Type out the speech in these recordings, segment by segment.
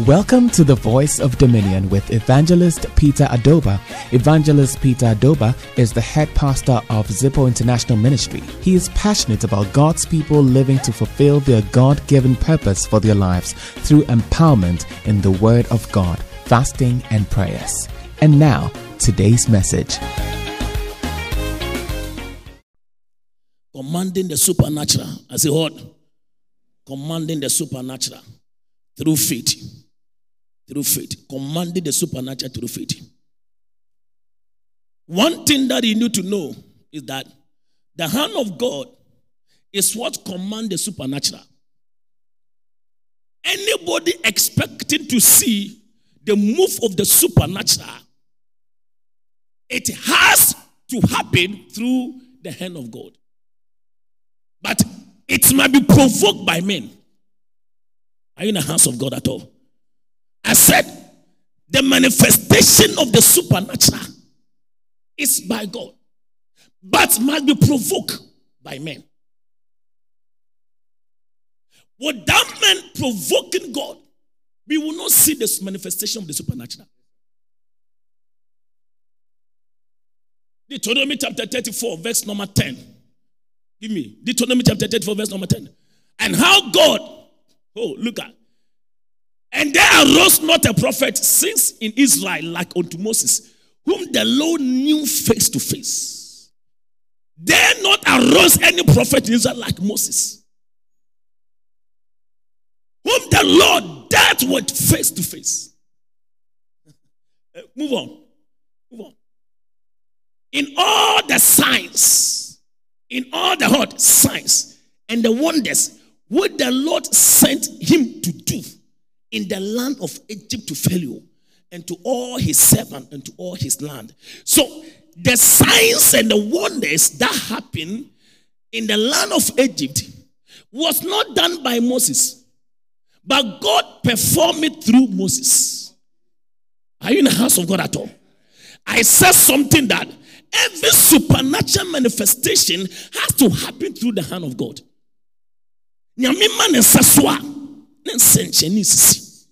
Welcome to the Voice of Dominion with Evangelist Peter Adoba. Evangelist Peter Adoba is the head pastor of Zipo International Ministry. He is passionate about God's people living to fulfill their God given purpose for their lives through empowerment in the Word of God, fasting, and prayers. And now, today's message. Commanding the supernatural. I say, what? Commanding the supernatural through faith through faith, commanding the supernatural through faith. One thing that you need to know is that the hand of God is what commands the supernatural. Anybody expecting to see the move of the supernatural, it has to happen through the hand of God. But it might be provoked by men. Are you in the hands of God at all? I said, the manifestation of the supernatural is by God, but must be provoked by men. Without men provoking God, we will not see this manifestation of the supernatural. Deuteronomy chapter 34, verse number 10. Give me Deuteronomy chapter 34, verse number 10. And how God, oh, look at and there arose not a prophet since in Israel like unto Moses, whom the Lord knew face to face. There not arose any prophet in Israel like Moses, whom the Lord dealt with face to face. Eh, move on. Move on. In all the signs, in all the hard signs and the wonders, what the Lord sent him to do in the land of Egypt to Pharaoh and to all his servants and to all his land. So the signs and the wonders that happened in the land of Egypt was not done by Moses, but God performed it through Moses. Are you in the house of God at all? I said something that every supernatural manifestation has to happen through the hand of God ne nsɛnkyɛnne sisi.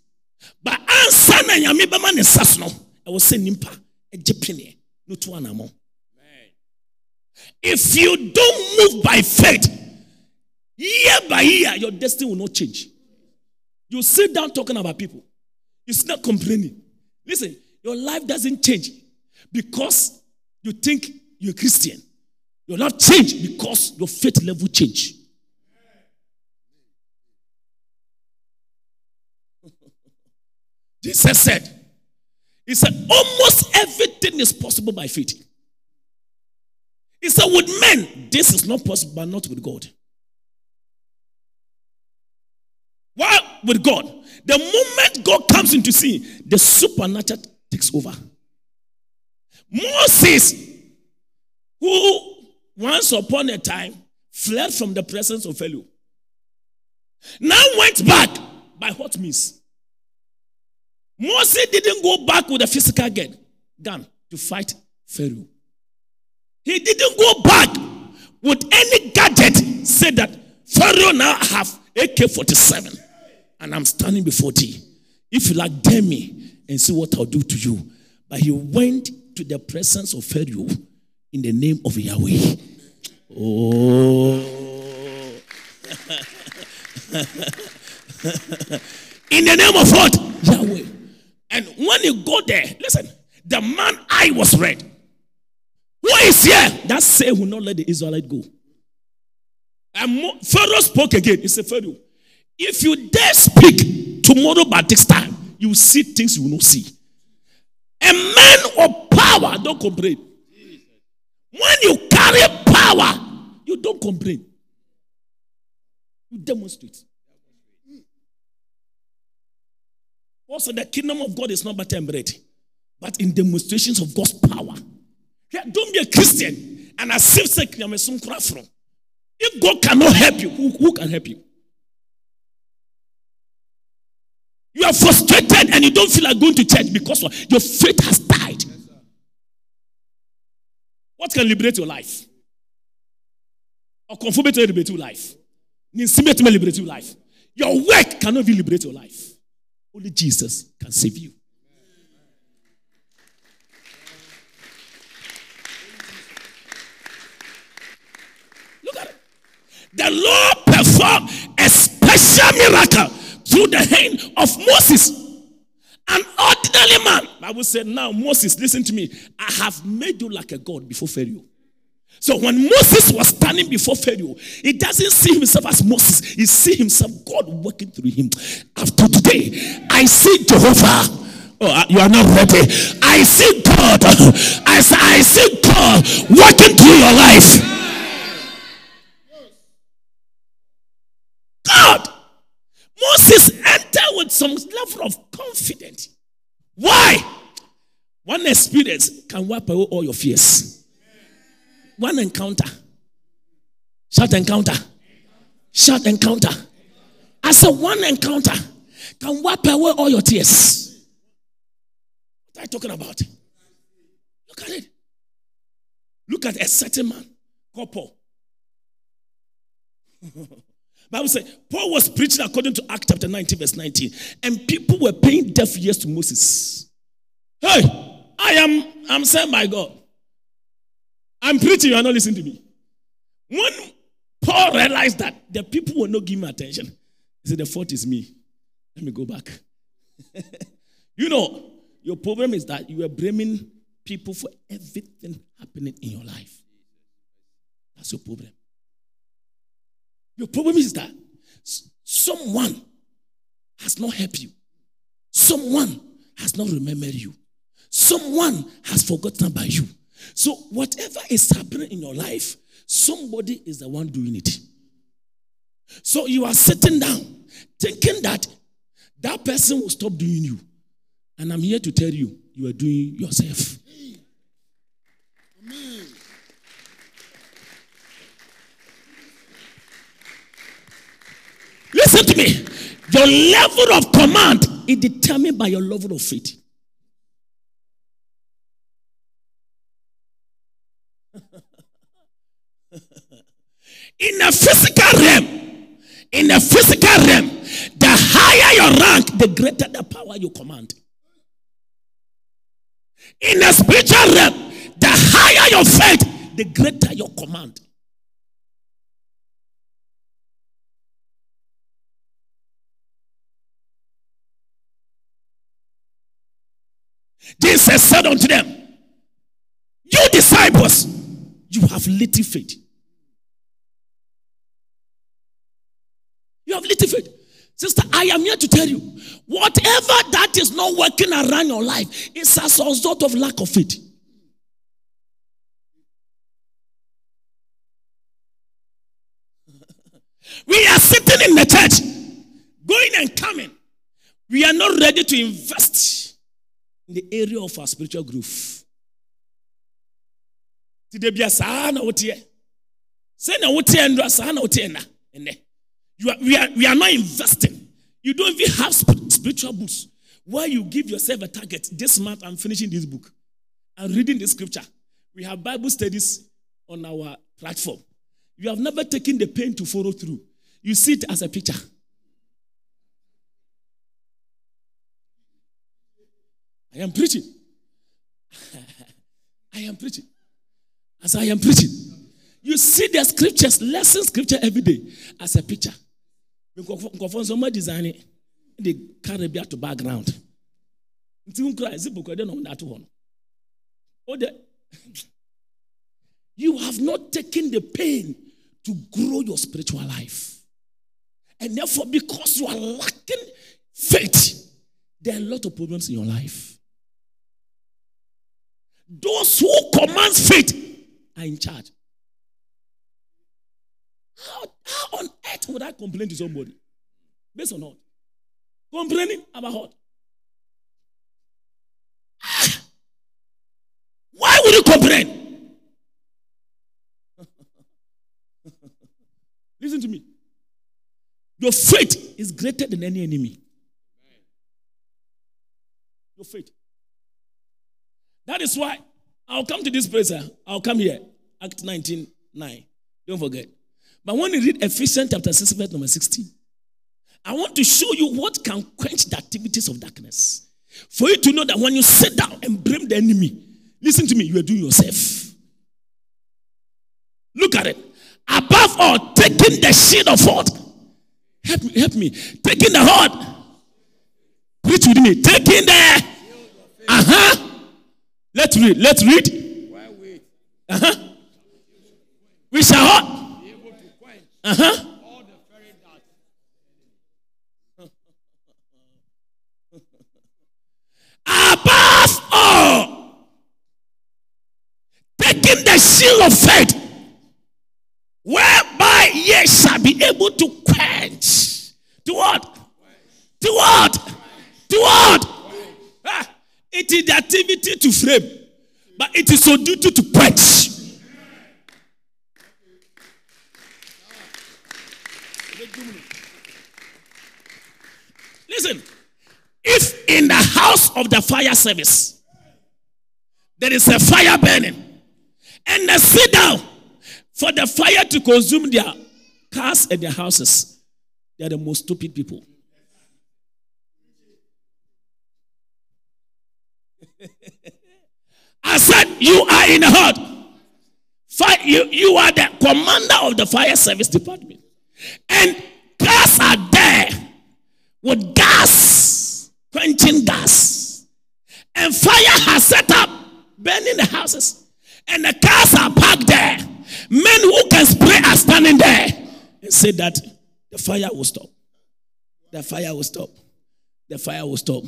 Ba ansa na nyame bɛma ne nsa so no ɛwɔ sɛ nipa gye peneɛ to anammɔ if you don't move by faith year by year your destiny will not change. You sit down talking about people you not complaining. Listen your life doesn't change because you think you're a christian. Your life change because your faith level change Jesus said, He said, almost everything is possible by faith. He said, with men, this is not possible, but not with God. Why with God? The moment God comes into scene, the supernatural takes over. Moses, who once upon a time fled from the presence of Pharaoh, now went back by what means? Moses didn't go back with a physical gun, to fight Pharaoh. He didn't go back with any gadget. Said that Pharaoh now have AK-47 and I'm standing before thee. If you like, dare me and see what I'll do to you. But he went to the presence of Pharaoh in the name of Yahweh. Oh. in the name of what? Yahweh. And when you go there, listen, the man eye was red. Who is here? That say will not let the Israelite go. And Pharaoh spoke again. He said, Pharaoh, if you dare speak tomorrow by this time, you see things you will not see. A man of power, don't complain. When you carry power, you don't complain. You demonstrate. Also, the kingdom of God is not but bread, but in demonstrations of God's power. Yeah, don't be a Christian and if from. If God cannot help you, who, who can help you? You are frustrated and you don't feel like going to church because your faith has died. What can liberate your life? Or conform to liberate your life? Liberate your life. Your work cannot even liberate your life. Only Jesus can save you. Look at it. The Lord performed a special miracle through the hand of Moses. An ordinary man. I will say, Now, Moses, listen to me. I have made you like a God before Pharaoh. So when Moses was standing before Pharaoh, he doesn't see himself as Moses. He see himself God working through him. After today, I see Jehovah. Oh, uh, you are not ready. I see God. I, I see God working through your life. God. Moses entered with some level of confidence. Why? One experience can wipe away all your fears. One encounter. Shout encounter. Shout encounter. I said one encounter can wipe away all your tears. What are you talking about? Look at it. Look at a certain man called Paul. Bible says Paul was preaching according to Act chapter 19, verse 19, and people were paying deaf ears to Moses. Hey, I am I'm sent by God. I'm preaching, you are not listening to me. When Paul realized that the people will not give me attention, he said, The fault is me. Let me go back. you know, your problem is that you are blaming people for everything happening in your life. That's your problem. Your problem is that someone has not helped you, someone has not remembered you, someone has forgotten about you. So, whatever is happening in your life, somebody is the one doing it. So, you are sitting down thinking that that person will stop doing you. And I'm here to tell you, you are doing yourself. Listen to me. Your level of command is determined by your level of faith. In the physical realm, in the physical realm, the higher your rank, the greater the power you command. In the spiritual realm, the higher your faith, the greater your command. Jesus said unto them, You disciples, you have little faith. You have little faith. Sister, I am here to tell you whatever that is not working around your life is as a result of lack of faith. we are sitting in the church, going and coming. We are not ready to invest in the area of our spiritual growth. Today, be a sana wotie. Say na wotie ndra sana wotie na. You are, we, are, we are not investing. You don't even have spiritual books where you give yourself a target. This month, I'm finishing this book. I'm reading the scripture. We have Bible studies on our platform. You have never taken the pain to follow through. You see it as a picture. I am preaching. I am preaching. As I am preaching, you see the scriptures, lesson scripture every day as a picture nkɔfɔ nso ɔmo design de carry bi ato background. Nti nkura ezi boko ɛde na ɔmo hɔ no o de you have not taken the pain to grow your spiritual life. And therefore because you are lacking faith there are a lot of problems in your life. Those who command faith are in charge how, how on earth would I complain to somebody? Based on what? Complaining about what? Ah! Why would you complain? Listen to me. Your faith is greater than any enemy. Your faith. That is why I'll come to this place. I'll come here. Act 19 9. Don't forget. But when you read Ephesians chapter 6, verse number 16, I want to show you what can quench the activities of darkness. For you to know that when you sit down and blame the enemy, listen to me, you are doing yourself. Look at it. Above all, taking the shield of what? Help me, help me. Taking the heart. Preach with me. Taking the. Uh huh. Let's read. Let's read. Uh huh. We shall what? Uh huh. Above all, taking the shield of faith, whereby ye shall be able to quench. To what? To what? To what? Ah, it is the activity to frame, but it is your duty to quench. Listen, if in the house of the fire service there is a fire burning and they sit down for the fire to consume their cars and their houses, they are the most stupid people. I said, You are in the hut. You, you are the commander of the fire service department. And cars are there with gas, quenching gas. And fire has set up, burning the houses. And the cars are parked there. Men who can spray are standing there. And say that the fire will stop. The fire will stop. The fire will stop.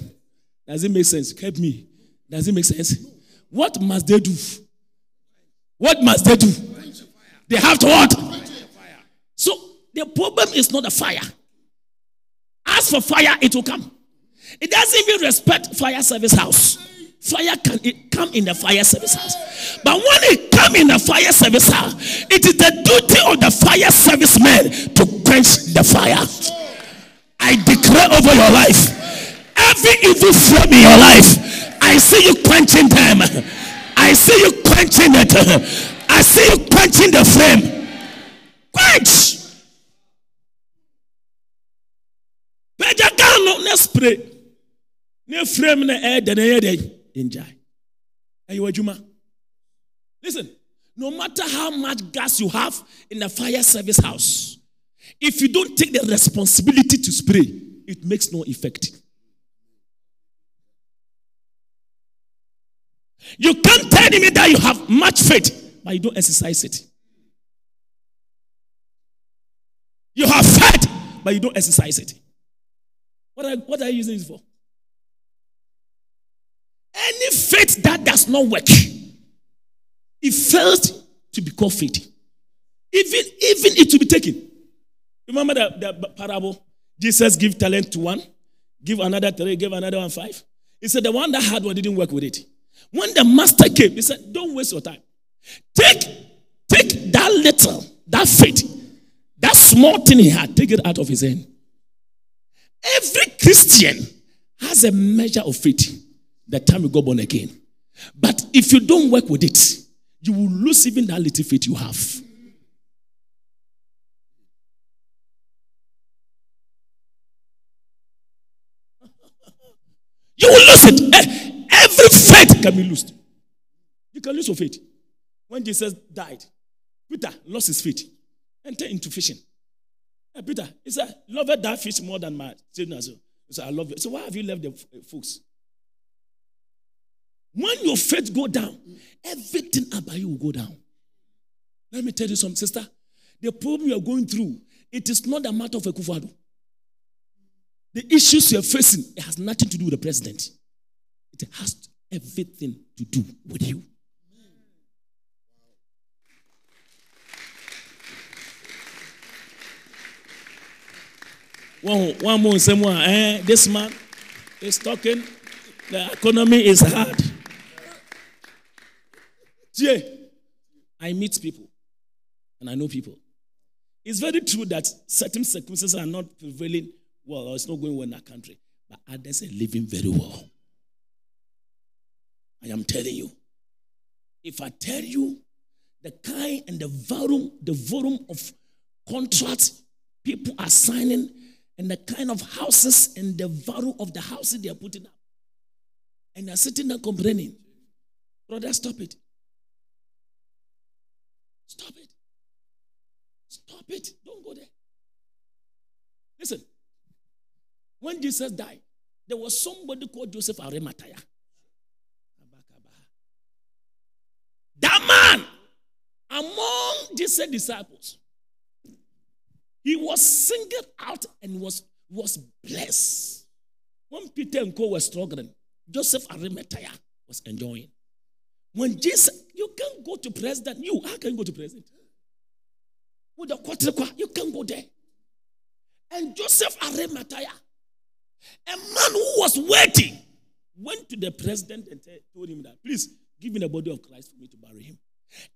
Does it make sense? Help me. Does it make sense? What must they do? What must they do? They have to what? The problem is not the fire. As for fire, it will come. It doesn't even respect fire service house. Fire can it come in the fire service house. But when it come in the fire service house, it is the duty of the fire service men to quench the fire. I declare over your life every evil flame in your life, I see you quenching them. I see you quenching it. I see you quenching the flame. Quench. Pagya gun no na spray. Na frame na ɛyɛ dɛ na ɛyɛ dɛ ngyae. Ɛyɛ. Listen, no matter how much gas you have in the fire service house, if you don't take the responsibility to spray, it makes no effect. You can't tell me that you have much faith, but you don't exercise it. You have faith, but you don't exercise it. What are, what are you using it for? Any faith that does not work, it fails to be called faith. Even, even it to be taken. Remember the, the parable? Jesus give talent to one, give another three, give another one five. He said the one that had one didn't work with it. When the master came, he said, Don't waste your time. Take, take that little, that faith, that small thing he had, take it out of his hand. Christian has a measure of faith the time you go born again. But if you don't work with it, you will lose even that little faith you have. You will lose it. Eh, Every faith can be lost. You can lose your faith. When Jesus died, Peter lost his faith, entered into fishing. Hey, Peter, he said, Love that fish more than my children. He said, I love you. So why have you left the uh, folks? When your faith go down, everything about you will go down. Let me tell you something, sister. The problem you are going through, it is not a matter of Akufo-Addo. The issues you are facing, it has nothing to do with the president. It has everything to do with you. One, one more someone, eh, this man is talking, the economy is hard. Yeah, I meet people and I know people. It's very true that certain circumstances are not prevailing well, or it's not going well in that country, but others are living very well. I am telling you. If I tell you the kind and the volume, the volume of contracts people are signing and the kind of houses and the value of the houses they are putting up. And they're sitting there complaining. Brother, stop it. Stop it. Stop it. Don't go there. Listen, when Jesus died, there was somebody called Joseph Arimathea. That man, among Jesus' disciples, he was singled out and was, was blessed. When Peter and Co were struggling, Joseph Arimathea was enjoying. When Jesus, you can't go to president. You, how can you go to president? With the quarter, you can't go there. And Joseph Arimathea, a man who was waiting, went to the president and told him that, please give me the body of Christ for me to bury him.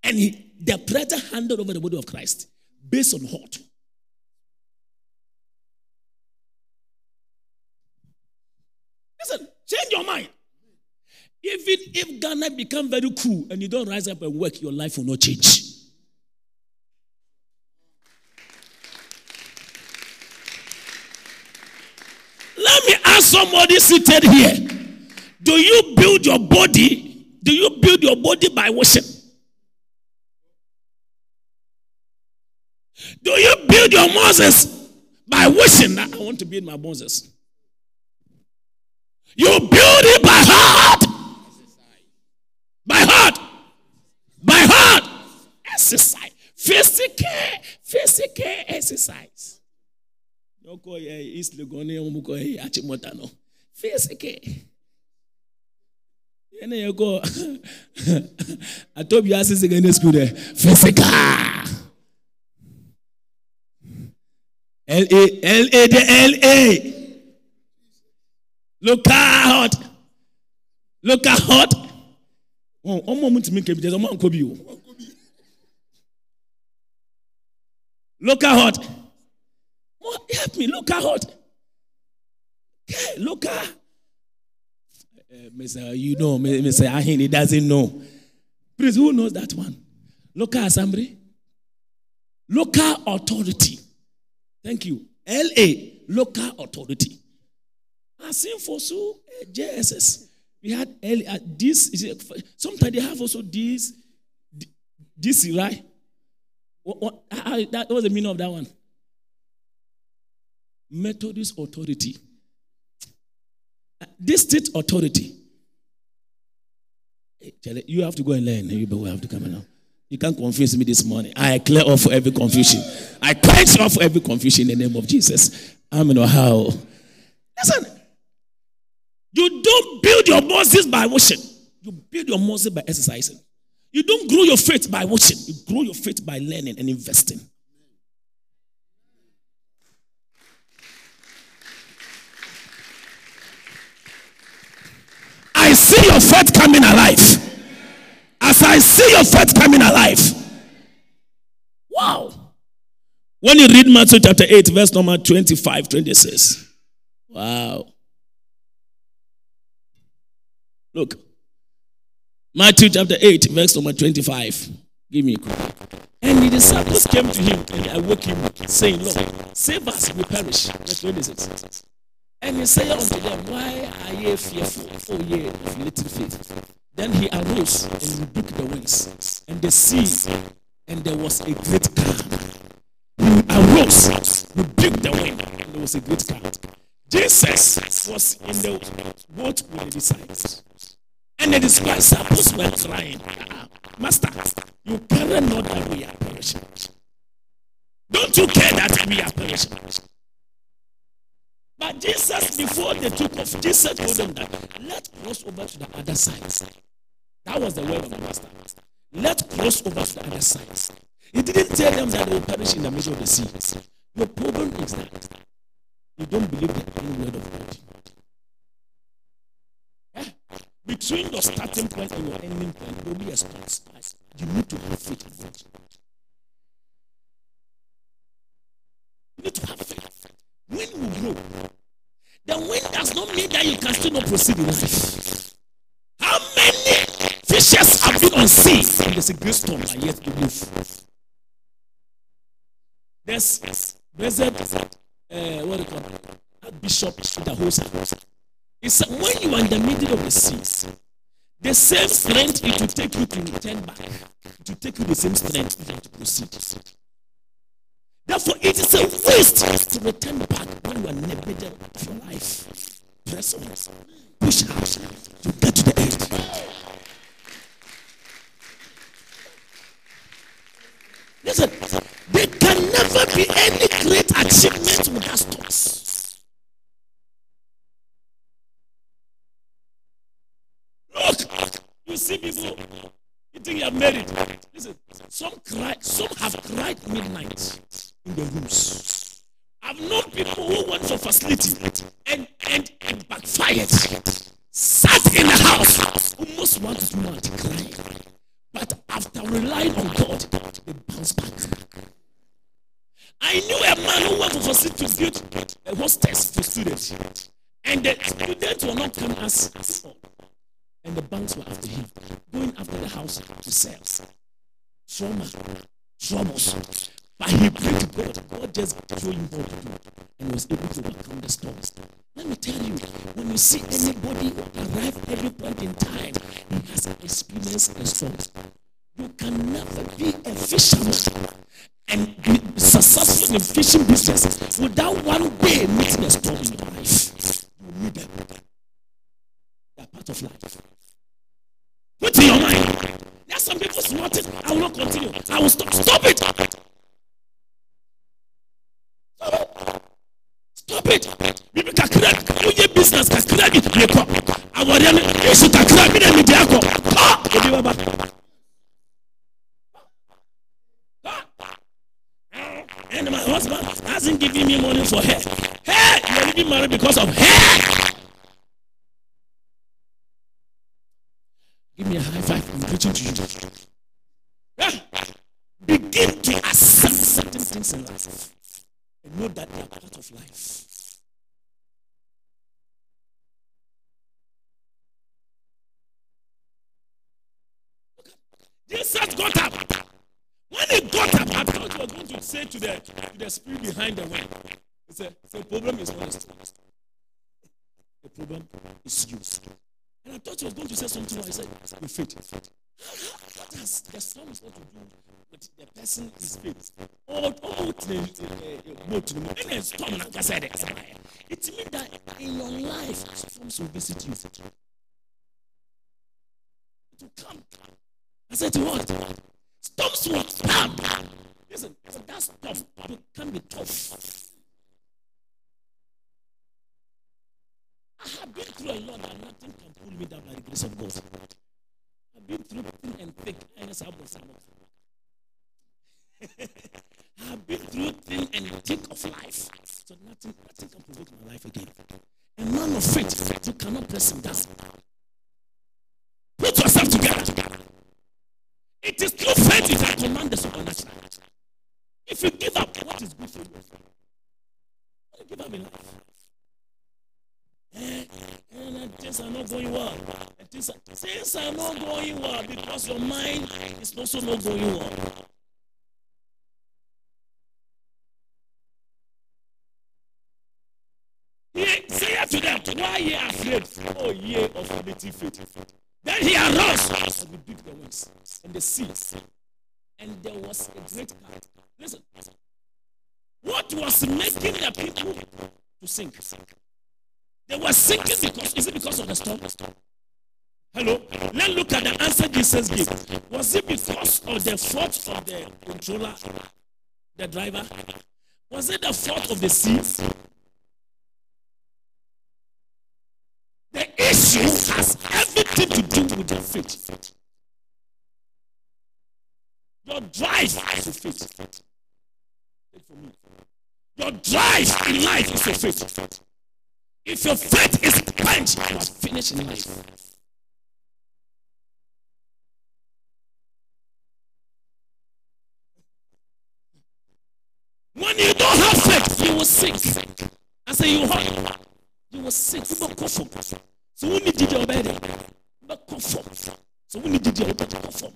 And he, the president handed over the body of Christ based on what? Listen, change your mind. Even if Ghana become very cool and you don't rise up and work, your life will not change. Let me ask somebody seated here. Do you build your body? Do you build your body by worship? Do you build your Moses by wishing that I want to build my Moses? You build it by heart. By heart. By heart. Exercise. Physical, physical exercise. No ko ye East Legon mu ko ye Achimota no. Physical. Yene ye go Atobi asisi gane school there. Physical. L A L A the L A. Look out. Look out. ọmọ mu ntumi nkebe jẹ ọmọ nkọ bi o local hot help me. Local hot local uh, Mr. you know Mr. Ahin he doesn't know. Please who knows that one? Local assembly local authority. Thank you. LA local authority Seen for so uh, JSS we had early, uh, this. Sometimes they have also this, this right. What, what, that, what was the meaning of that one? Methodist authority. Uh, this state authority. You have to go and learn. You will have to come now. You can't confuse me this morning. I clear off every confusion. I quench off every confusion in the name of Jesus. I'm in how. Listen, you don't build your muscles by watching. You build your muscles by exercising. You don't grow your faith by watching. You grow your faith by learning and investing. I see your faith coming alive. As I see your faith coming alive. Wow. When you read Matthew chapter 8, verse number 25, 26. Wow. Look. Matthew chapter 8, verse number 25. Give me. And the disciples came to him and awoke him, saying, Lord, save us, we perish. Verse 26. And he said unto them, Why are ye fearful, O ye of little faith? Then he arose and rebuked the winds and the sea, and there was a great calm. He arose, rebuked the wind, and there was a great calm. Jesus was in the boat with the disciples. And the disciples were crying, Master, you care not that we are perishing. Don't you care that we are perishing? But Jesus, before they took off, Jesus told them that let's cross over to the other side. That was the word of the master. Let's cross over to the other side. He didn't tell them that they will perish in the middle of the sea. Your problem is that you don't believe the word of God. Between your starting point and your ending point, there will be a spot. You need to have faith in God. You need to have faith. When you grow, the wind does not mean that you can still not proceed in life. How many fishes have been on sea and there's a great storm and yet to move? There's blessed, uh, what do you call it? bishop in when you are in the middle of the seas, the same strength it will take you to return back. It will take you the same strength to proceed. Therefore, it is a waste to return back when you are middle of your life. Press on, push out, to get to the end. Listen, there can never be any great achievement without stops. Look, you see people, you think you are married. Listen, some cry, some have cried midnight in the rooms. I've known people who went for facility and and and backfired. Sat in the house, almost wanted to want to cry. But after relying on God, they bounced back. I knew a man who went for facility to build a hostess for students. And the students were not come as. And the banks were after him, going after the house to sell. Trauma, troubles. But he prayed to God. God just showed him what to do and was able to overcome the storms. Let me tell you, when you see anybody arrive every point in time, he has experienced the storms. You can never be a fisherman and be successful in fishing business without one day meeting a storm in your life. You need them. They are part of life. Put in your mind. There are some people smarting. I will not continue. I will stop. Stop it. Stop it. Stop it. Bibi kakra woyɛ business kakra bi yɛ kɔ. Awɔdeɛ no esu kakra bi na mi di akɔ. Kɔ ebi baba. And my husband hasn't given me money for hair. Hey, you're even married because of hair. Give me a high five. I'm preaching to you. Yeah. Begin to accept certain things in life and know that they are part of life. Jesus got up. When he got up, I thought he was going to say to the, to the spirit behind the wind, he said, the problem is not the problem is you. And I thought he was going to say something. I said, your faith. What has the storm is what to do with the person's faith? Oh, oh, boat in the storm, like I said, it means that in your life, storms will visit you. Will come. I said what? Storms will come. Listen, for that you can be tough. I have been through a lot and nothing can pull me down by the grace of God. I've been through thin and thick. I just have I've been through thin and thick of life. So nothing, nothing can provoke my life again. A man of faith, you cannot press him down. Put yourself together. It is through faith you can command the supernatural. If you give up, what is good for you? You give up in life? And, eh, things are not going well. Things are, things are not going well because your mind is also not going well. He said to them, Why ye afraid? Oh, ye of little faith. Then he arose and rebuked the winds and the seas. And there was a great calm. What was making the people to sink? They were sinking because, is it because of the storm? Hello? Let's look at the answer Jesus gave. Was it because of the fault of the controller, the driver? Was it the fault of the sea? The issue has everything to do with your faith. Your drive a faith. Your drive in life is your faith. If your faith is quenched, you are finished in life. When you don't have faith, you will sink. I say you have, you will sink. You will conform. So we need to obey. You will conform. So we need to obey them. Conform.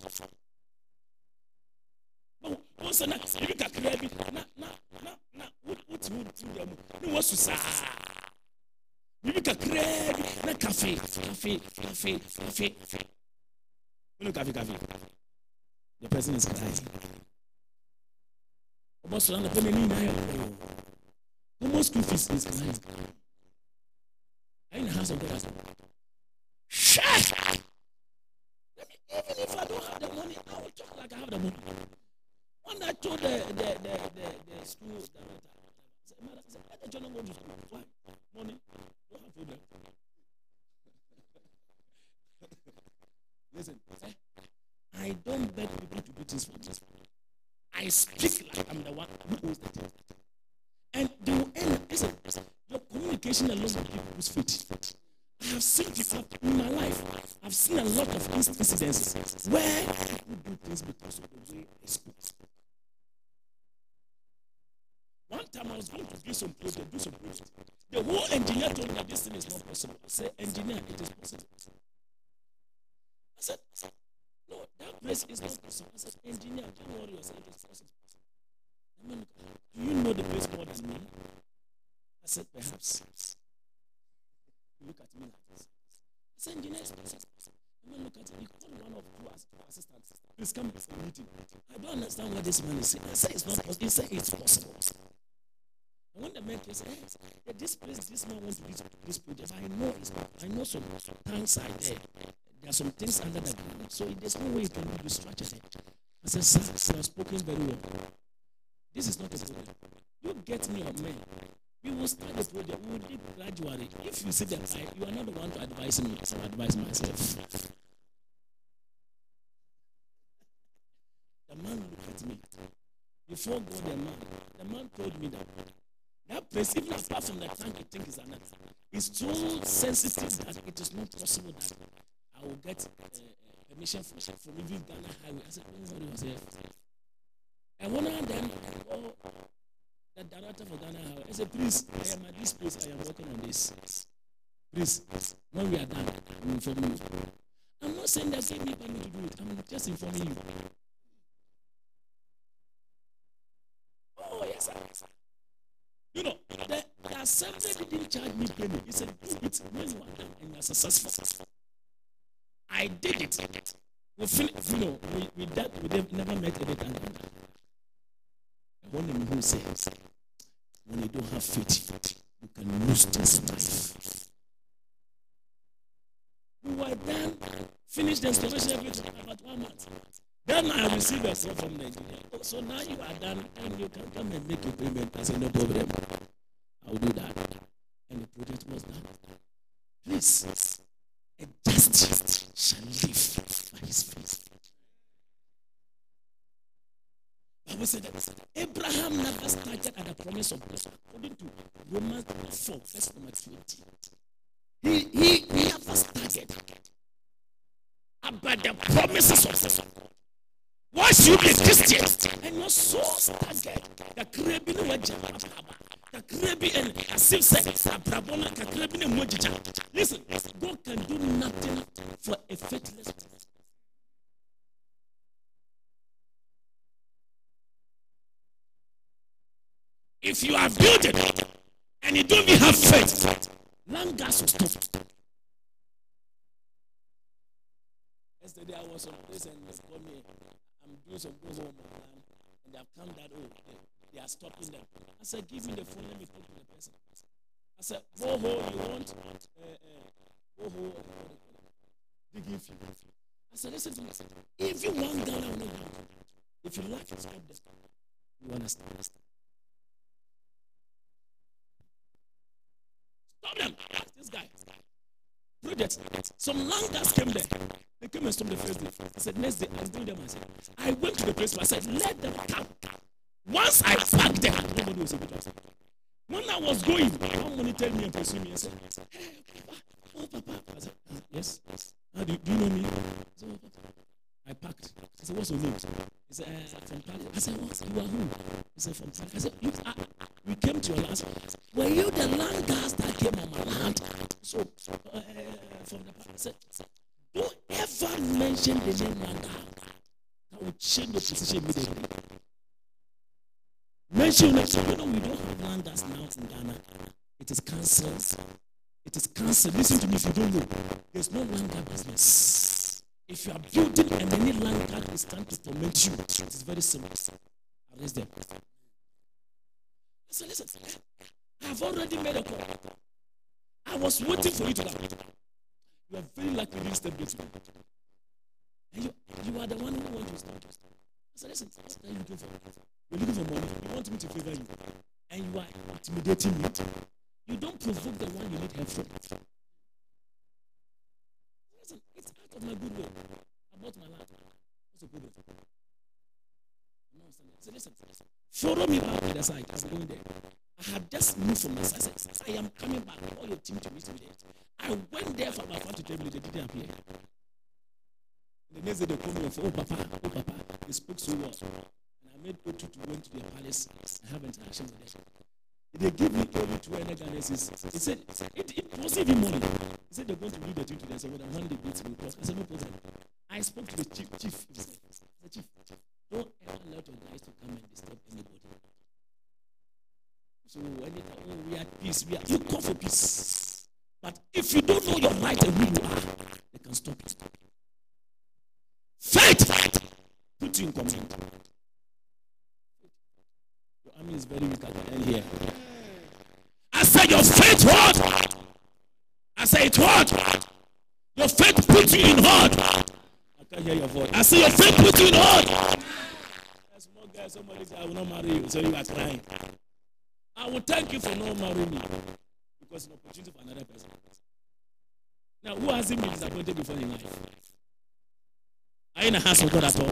No, once na you can create na na na na what what what you do. You want to say cafe, cafe, cafe, cafe. You know, cafe, cafe. The person is crying. Almost around the penny, almost school fees is crying. I'm in the house of God. Shut! Even if I don't have the money, I will talk like I have the money. When I told the the the the, the school director, I said, "Madam, I said, let the children go to school. Why? Money? Don't have problem." Listen, eh? I don't beg people to do things for me. I speak like I'm the one who owns the thing. And they will end. Listen, your communication alone give people's faith. I have seen people in my life. I've seen a lot of incidents where people do things because of the way they speak. Time I was going to do some project, do some project. The whole engineer told me that this thing is not possible. I said, engineer, it is possible. I said, no, that place is not possible. I said, engineer, don't worry yourself, it is possible. I mean, do you know the place more than me? I said, perhaps. You look at me like this. I said, engineer, it's possible. I mean, look at it. He called one of two assistants. Please come to the meeting. I don't understand what this man is saying. I said, it's not possible. He said, it's possible. And when the man said, hey, this place, this man wants to do this project, I know it's. I know some tanks are there. There are some things under the ground. So there's no way you can be structured. I said, sir, have spoken very well. This is not a problem. You get me a man. We will start the project. We will do gradually. If you see the pipe, you are not the one to advise me. I advise myself. The man looked at me. Before God, the man, the man told me that that place, even apart from the tank, I think is an It's so sensitive that it is not possible that I will get uh, uh, permission from, from even Ghana Highway. I said, don't worry yourself. And when I then, oh, the director for Ghana Highway, I said, please, I am at this place, I am working on this. Please, when we are done, I will inform you. I'm not saying that same people need to do it. I'm just informing you. Oh, yes, sir. You know, the, the assembly didn't charge me penny. He said, do it when you are and you are successful. I did it. We finished, you know, we, we, that, we never met any time. One of who says, when you don't have faith, you can lose this life. We were done, finished the installation everything about one month. Then I received a call from Nigeria. Oh, so now you are done and you can come and make your payment. I said, no problem. I will do that. And the project was done. Please, a just shall live by his faith. Bible said that Abraham never started at the promise of God. According to Romans 4, verse number 20. He, he, he never started about the promises of God. Once you be a And your soul staggered, the crabbing wager, the crabbing and as if say, Abrabona, the crabbing and mojija. Listen, God can do nothing for a faithless If you are building and you don't have faith, land gas will stop. Yesterday I was on place and they called me. I'm doing some things on my land, and they have come that oh they, they are stopping them. I said, give me the phone, let me talk to the person. I said, go home, you want uh, uh, home, dig if you. I said, listen to me. If you want Ghana, I will If you like, stop them. You understand? Stop them. Ask this guy. Project. Some landers came there. They came and stopped the first day. I said, next day, I'm doing them myself. I went to the place. I said, let them come. Once I packed them, nobody was able to When I was going, one tell me and pursue me. I said, hey, Papa. Oh, Papa. I said, yes. How do, you, do you know me? I said, oh. I packed. I said, what's your name? He said, uh, from Paris. I said, what? You are who? He said, from Paris. I said, you, uh, we came to your last Were you the land guys that came on my land? So, uh, from the I said, don't ever mention the name land That will change your position immediately. Mention it. So, you know, we don't have landers now in Ghana. It is cancelled. It is cancelled. Listen to me if you don't know. There's no land business. If you are building and any land that is trying to torment you, it is very simple. Arrest them. Listen, listen. I have already made a call. I was waiting for you to come. You are very lucky you step this And you, you are the one who wants to start. I said, listen, what are you looking for? You're looking for money. You want me to favor you. And you are intimidating me. You don't provoke the one you need help from. Listen, it's out of my goodwill. I bought my land. What's the good of it? So listen, follow me back to the side. I'm going there. I have just moved from the side. I am coming back. All your team to meet me there. I went there for about five to minutes. They didn't appear. The next day they called me and said, Oh, Papa, oh, Papa. They spoke so well. And I made O2 to go into their palace and have interaction with them. They gave me only two analysis. He said, it, said it wasn't even money. He said, they're going to do the today. I said, well, one day beats me. I said, no problem. I spoke to the chief. Chief, he said, chief, don't ever let your guys to come and disturb anybody. So oh, we are peace, we are, you call for peace. But if you don't know your right and who you are, they can stop it. Fight! Put you in command. Your army is very weak at the end here. I said your faith what? I say it what? Your faith puts you in hard. I can't hear your voice. I say your faith puts you in. Small guy, somebody say I will not marry you, so you are crying. I will thank you for not marrying me because it's an opportunity for another person. Now, who hasn't been disappointed before in life? Are you in a house of God at all?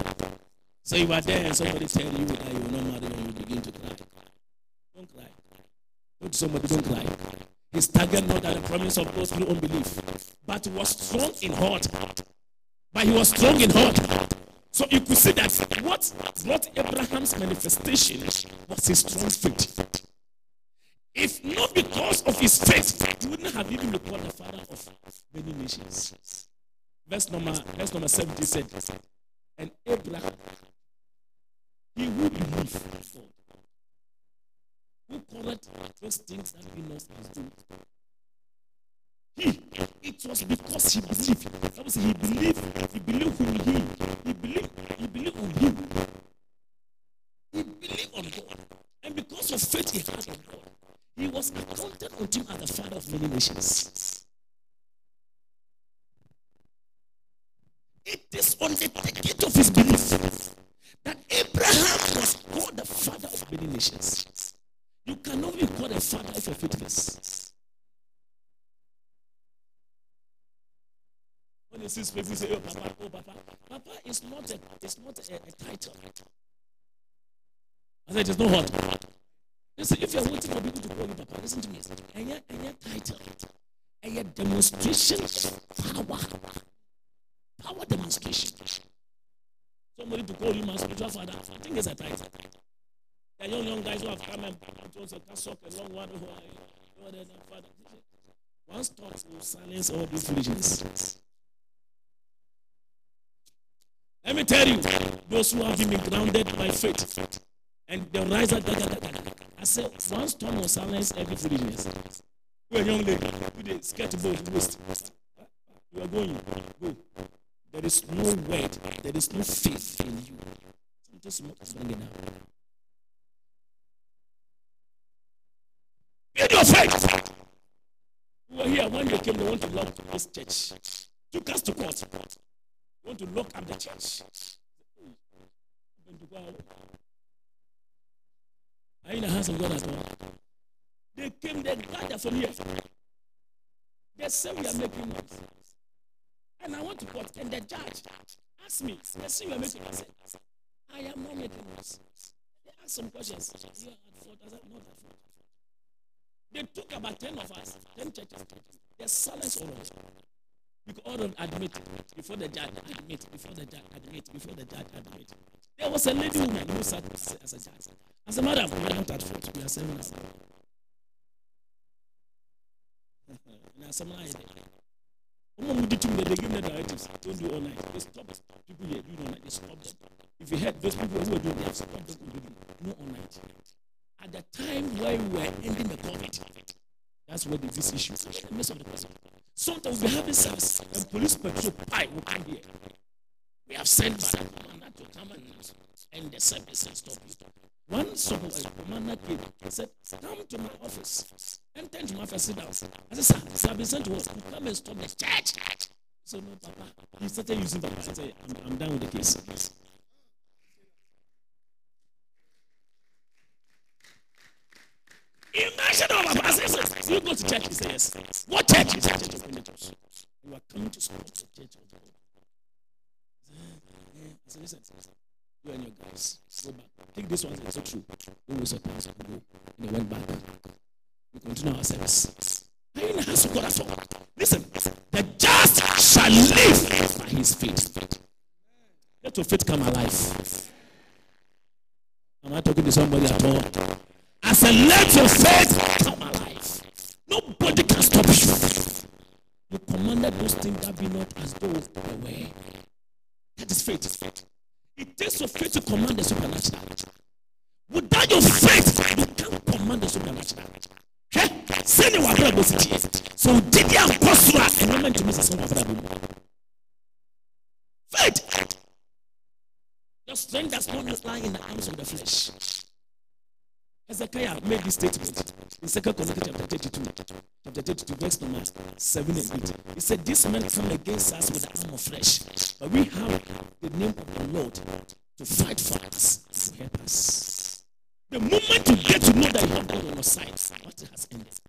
So you are there and somebody tell you that you will not marry and you begin to cry. Don't cry. Go to somebody, don't cry. He staggered not at the promise of those through unbelief, but was strong in heart. But he was strong in heart. So you could see that what brought Abraham's manifestation was his strong faith. If not because of his faith, he wouldn't have even been called the father of many nations. Verse number, verse number 70 said, And Abraham, he who believed God, who called those things that be not as good. He, it was because he believed. That was he believed. He believed in him. He believed. He believed on him. He believed on God, and because of faith he had he was accounted unto him as the father of many nations. It is on the ticket of his belief that Abraham was called the father of many nations. You cannot be called a father if you're faithless. When you see people say, "Oh, Papa, oh, Papa," Papa is not a, it's not a, a title. I said, "It's not hot." Listen, if you're waiting for people to call you Papa, listen to me. And your, and your title, and your demonstration power, power demonstration. Somebody to call you my spiritual father, I think it's a title. The young young guys who have come and on a cassock, a long one, who are, are father. One stop will silence all these foolishness. Let me tell you, those who have been grounded by faith and the rise said, one storm will silence every foolishness. You are a young lady with a skateboard waist. You are going, go. There is no word, there is no faith in you. Something small is bringing out. In your faith. We were here when you came, they want to lock this church. Took us to court. Want to lock up the church. Are in the hands of God as well. They came, they gathered from here. They say we are making noise. And I want to court. And the judge asked me, say we are making noise. I am not making noise. They asked some questions. At fault. I said, not at fault. They took about 10 of us, 10 churches. They silenced all of us. Because all of them admit before the judge, admit before the judge, admit before the judge, admit. There was a lady woman who sat as a judge. As a madam, we are not at fault. We are saying now. Now, some lie there. They give them directives. Don't do night. They stop people here doing night. They stop them. If you had those people who were doing, they have stopped them from doing no night. At the time when we were ending the COVID, that's where this issue is. The midst of the person. Sometimes we having service and police patrol pie will come here. We have sent back the commander to come and, end the service and stop you. One of commander came and said, Come to my office. Enter into my office, sit down. I said, Sir, sir, been sent to us. Come and stop the church. So, no, Papa. He started using Papa. I said, I'm, I'm done with the case. Imagine all of us. You go to church. He says, yes. What church? Church of You are coming to support the church of God. I said, listen, you and your guys, go back. Take this one, it's so true. We will support so go. And they went back. We continue our service. Listen, the just shall live by his faith. Let your faith come alive. Am I talking to somebody at all? I said, let your faith come alive. Nobody can stop you. You commanded those things that be not as though they were. That is faith. It takes your faith to command the supernatural. Without your faith, you can't command the supernatural. Send you what was it? So did you have possible and moment to miss a song of Faith. Your strength does not lie in the arms of the flesh. Hezekiah made this statement in Second Chronicles chapter 32, chapter 32, verse number 7 and 8. He said, This man come against us with the arm of flesh, but we have the name of the Lord to fight for us, to help us. The moment you get to know that you have God on your side, what has ended.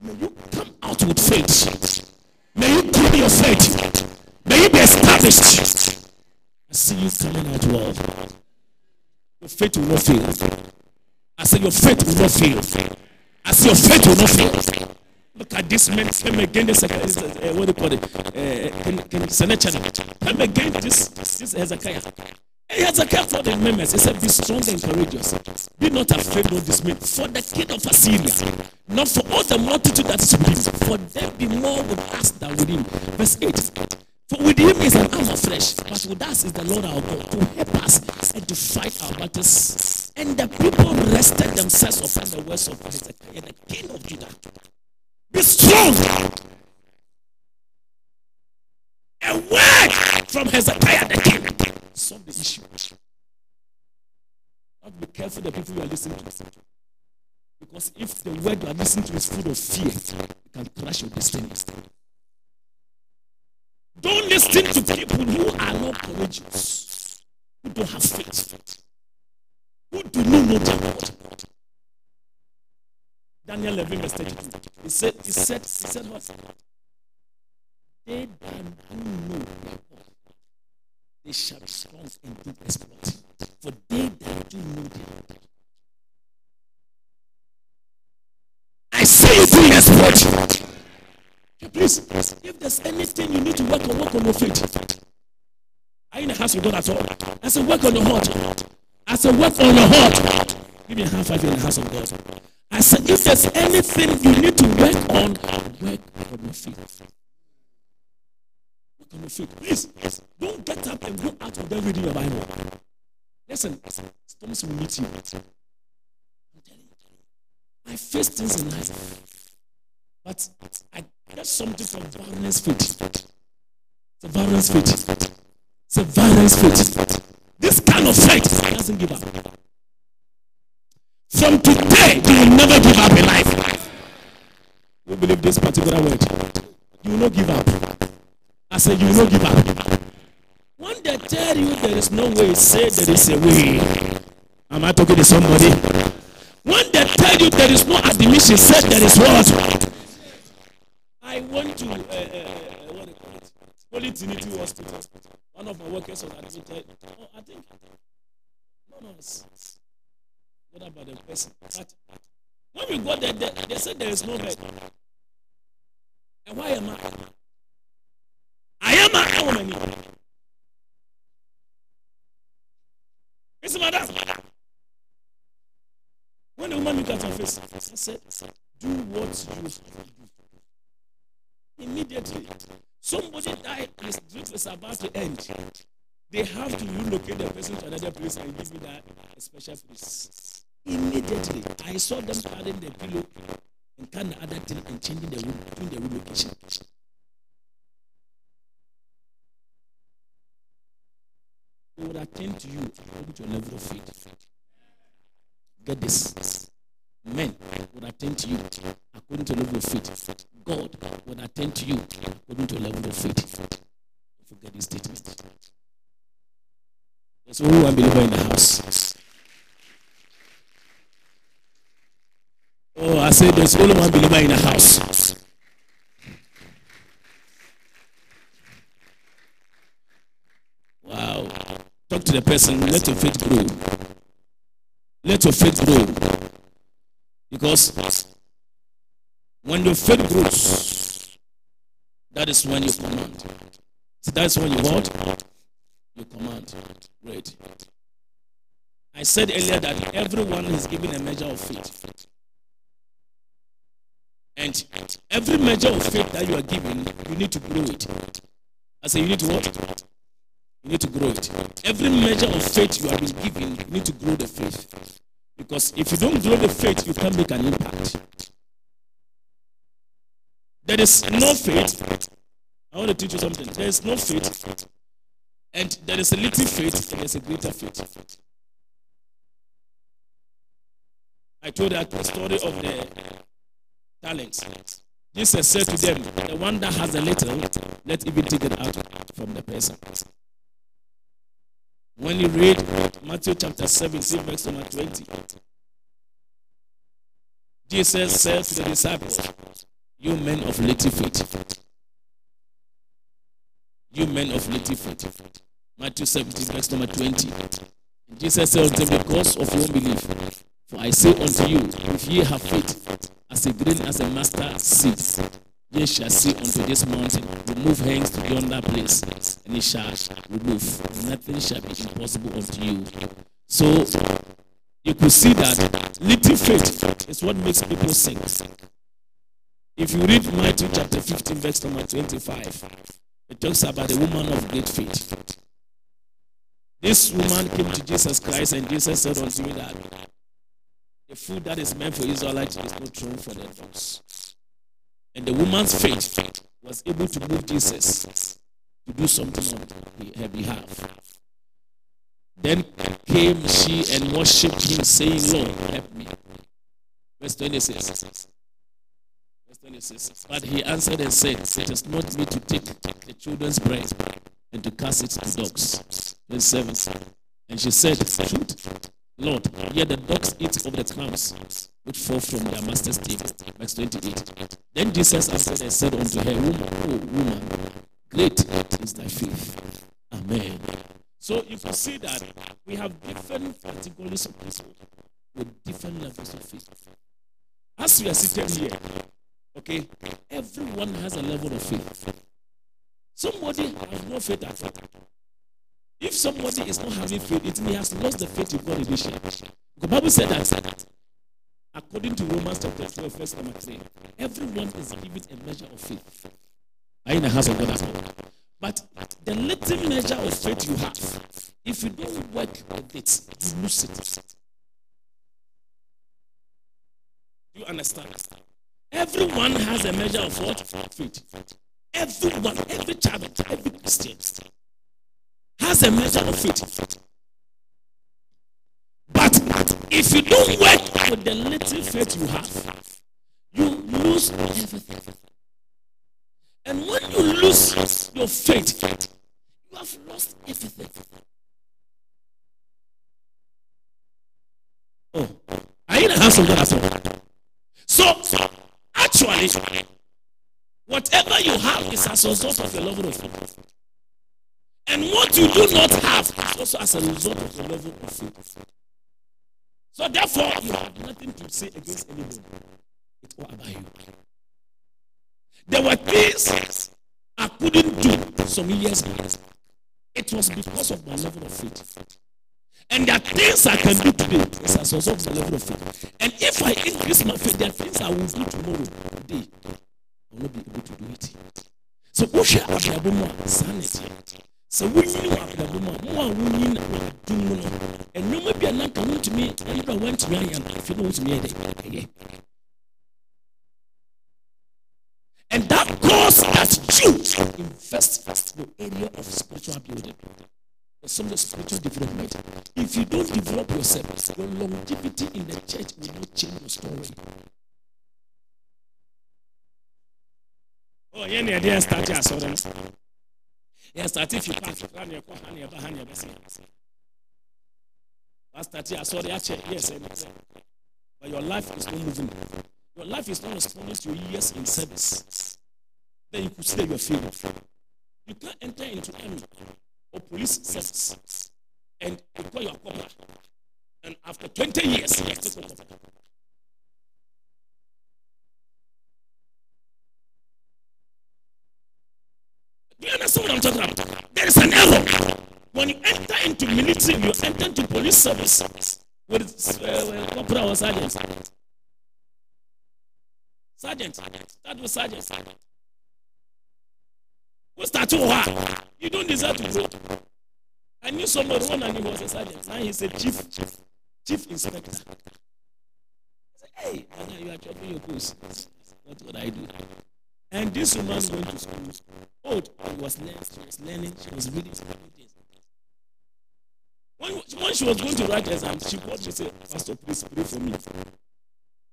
May you come out with faith. May you keep your faith. May you be established. I see you coming out well. Your faith will not fail. I say your faith will not fail. I say your faith will not fail. Look at this man came again this uh, what do you call it? Can Uh, Sennacherib. Come again this this Hezekiah. Hezekiah told the members, he said, Be strong and courageous. Be not afraid nor dismayed. For the king of Assyria, not for all the multitude that is with him, for there be more with us than with him. Verse 8. For with him is an arm of flesh, but with us is the Lord our God to help us and to fight our battles. And the people rested themselves upon the words of Hezekiah, the king of Judah. Be strong. A word from Hezekiah the king solve the issue. Not be careful the people you are listening to. Because if the word you are listening to is full of fear, it can crush your destiny. Don't listen to people who are not courageous, who don't have faith, who do not know their God. Daniel 11, verse 32. He said, he said, he said what? They that do know their God, they shall be strong and do exploit. For they that do know their God. I say you do exploit. Please, if there's anything you need to work on, work on your faith. Are you in the house of God at all? I said, work on your heart. I said, work on your heart. Give me a half five in the house of God. I said, if there's anything you need to work on, work on your feet. Work on your faith. Please, don't get up and go out of there reading your Bible. Listen, storms will meet you. I face things in life. But I get something from violence faith. It's a violence faith. It's a violence faith. This kind of faith doesn't give up. From you will never give up in life. You this particular word? You will not give up. I said, you will not give up. When they tell you there is no way, say there is a way. Am I talking to somebody? When they tell you there is no admission, say there is what? I went to uh, uh, what it called? Holy Trinity Hospital. One of my workers was admitted. Oh, I think no, no, it's not about the person. But when we got there, they, they said there is no bed. And why am I? I am a how many? Miss Madam. When the woman looked at her face, I said, do what you do. Immediately, somebody died his dream is about to end. They have to relocate the person to another place and give me that special place. Immediately, I saw them carrying the pillow and kind of other thing and changing the room, doing the relocation. They would attend to you according to your level of faith. Get this. Men would attend to you according to your level of faith. God would attend to you according to your level of faith. Forget this statement. There's only one believer in the house. Oh, I said there's only one believer in the house. Wow. Talk to the person. Let your faith grow. Let your faith grow. Because when your faith grows, that is when you command. So that's when you what? You command. Great. I said earlier that everyone is given a measure of faith. And every measure of faith that you are given, you need to grow it. I say you need to what? You need to grow it. Every measure of faith you have been given, you need to grow the faith. Because if you don't grow the faith, you can't make an impact. There is no faith. I want to teach you something. There is no faith. And there is a little faith, and there's a greater faith. I told that story of the talents. Jesus said to them, The one that has a little, let even take it out from the person. When you read Matthew chapter 17, verse number 20, Jesus said to the disciples, You men of little faith. You men of little faith. Matthew 17, verse number 20. Jesus said unto them, Because of your unbelief, for I say unto you, if ye have faith as a grain as a master seed, ye shall see unto this mountain, Remove hence to yonder place, and it shall remove. Nothing shall be impossible unto you. So you could see that little faith is what makes people sink. If you read Matthew chapter 15, verse number 25, it talks about a woman of great faith. This woman came to Jesus Christ, and Jesus said unto me that the food that is meant for Israelites is not thrown for the dogs. And the woman's faith was able to move Jesus to do something on her behalf. Then came she and worshipped him, saying, Lord, help me. Verse 26. Verse 26. But he answered and said, It is not me to take the children's bread and to cast it to dogs. Verse 7. And she said, Truth, Lord, yet the dogs eat of the crumbs which fall from their master's table. Verse 28. Then Jesus answered and said unto her, Woman, oh woman, great is thy faith. Amen. So you can see that we have different categories of people with different levels of faith. As we are sitting here, okay, everyone has a level of faith. Somebody has no faith at all. If somebody is not having faith, it means he has lost the faith in God initially. The Bible said that according to Romans chapter 12, verse number 3, everyone is given a measure of faith. Are in the house of God as well? But the little measure of faith you have, if you don't work with it, you lose it. Do you understand? Everyone has a measure of what? Faith. Everyone, every child, every Christian has a measure of faith. But if you don't work with the little faith you have, you lose everything. And when you lose your faith, you have lost everything. Oh, are you in the house of God as well? So, actually, whatever you have is as a result of the level of faith. And what you do not have is also as a result of the level of faith. So therefore, you have nothing to say against anybody. It's all about you. There were things I couldn't do some years back. It was because of my level of faith. And there are things I can do today as a result of the level of faith. And if I increase my faith, there are things I will do tomorrow. Today, I will not be able to do it. So, Osha Abiabomo, sanity. Sɛ wonyi wɔ abrabɔ mu a mo a wonyi na wadum no nneɛma bi a nanka wontumi ayɛ a ntumi ayɛ no afei na wɔntumi yɛ dɛ ɛyɛ. And that cause that you invest in the area of spiritual building. Some of spiritual development. If you don't develop yourself your longevity in the church will not change your story. Oh yɛn na yɛde start asɔre no yɛn start fi park kora na yɛkɔ ha na yɛba ha na yɛbɛsɛ wastart asɔre akyɛ yes ɛnɛ but your life is not moving. Your life is not responding to your years in service. Then you could say you are failing you can't enter into army or police service. And you call your copper and after 20 years you are still copper Do you understand what I'm talking about? There is an error. When you enter into military, you enter into police service with uh, corporal or sergeant. Sergeant. Start with sergeant. To what? You don't deserve to grow. I knew somebody one and he was a sergeant. Now he's a chief chief inspector. I said, hey, you are dropping your goose. What would I do? And this woman went to school. Old, she was learning, she was learning, she was reading some things. When, when she was going to write exam, she called me and said, Pastor, please pray for me.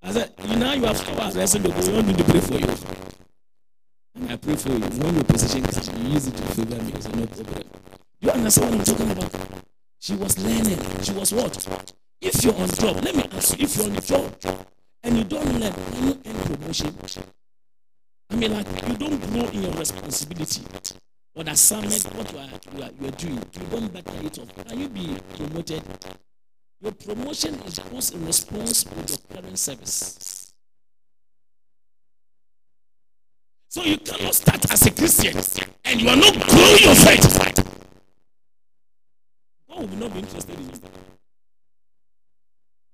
I said, you know you have power arresting the you want me to pray for you. And I pray for you. When your position comes, you use it to favor me. I said, no problem. You understand what I'm talking about? She was learning. She was what? If you're on job, let me ask you, if you're on job and you don't learn, can you promotion? I mean, like you don't grow in your responsibility or the assignment, what you are, you are, you are doing. You don't better it off. Can you be promoted? Your promotion is goes in response to your current service. So you cannot start as a Christian and you are not growing your faith. God will not be interested in you.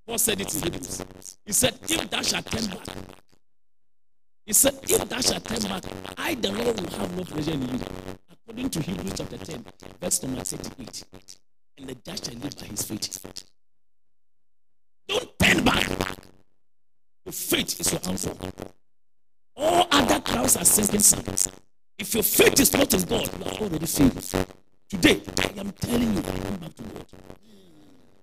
Paul said it in Hebrews. He said, If thou shalt turn back, he said, If thou shalt turn back, I, the Lord, will have no pleasure in you. According to Hebrews chapter 10, verse number 38. And the just shall live by his faith. Don't turn back. Your faith is your answer. All other clouds are sinking sand. If your faith is not in God, you are already failed. Today, I am telling you, come back to God.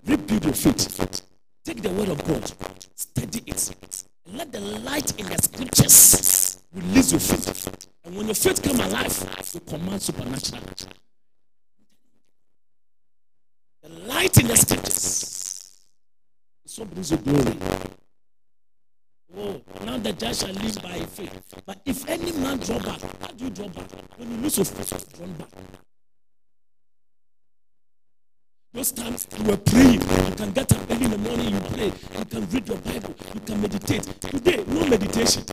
Rebuild your faith. Take the word of God, study it, let the light in the scriptures release your faith. And when your faith come alive, you command supernatural. The light in the scriptures is what brings you glory. Oh, now the just shall live by faith. But if any man draw back, how do you draw back? When you lose your faith, draw back. Those times you were praying, you can get up early in the morning, you pray, you can read your Bible, you can meditate. Today, no meditation.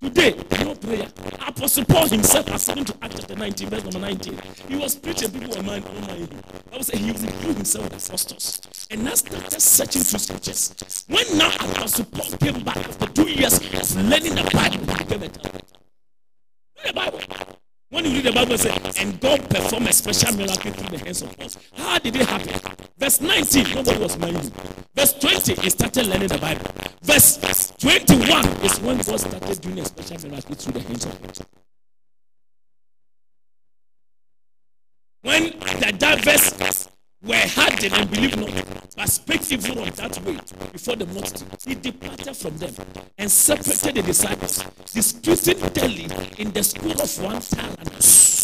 Today, no prayer. Apostle Paul himself, according to Acts chapter 19, verse number 19, he was preaching, people were mind on mind. I would say he withdrew himself with apostles. And now started searching through scriptures. When now Apostle Paul came back after two years of learning the Bible, he came and Read the Bible. When you read the Bible, say, and God performed a special miracle through the hands of God. How did it happen? Verse 19, nobody was minding. Verse 20, he started learning the Bible. Verse 21 is when God started doing a special miracle through the hands of God. When the diverse were hardened and believed not, but spake evil of that way before the multitude. He departed from them and separated the disciples, disputing daily in the school of one talent.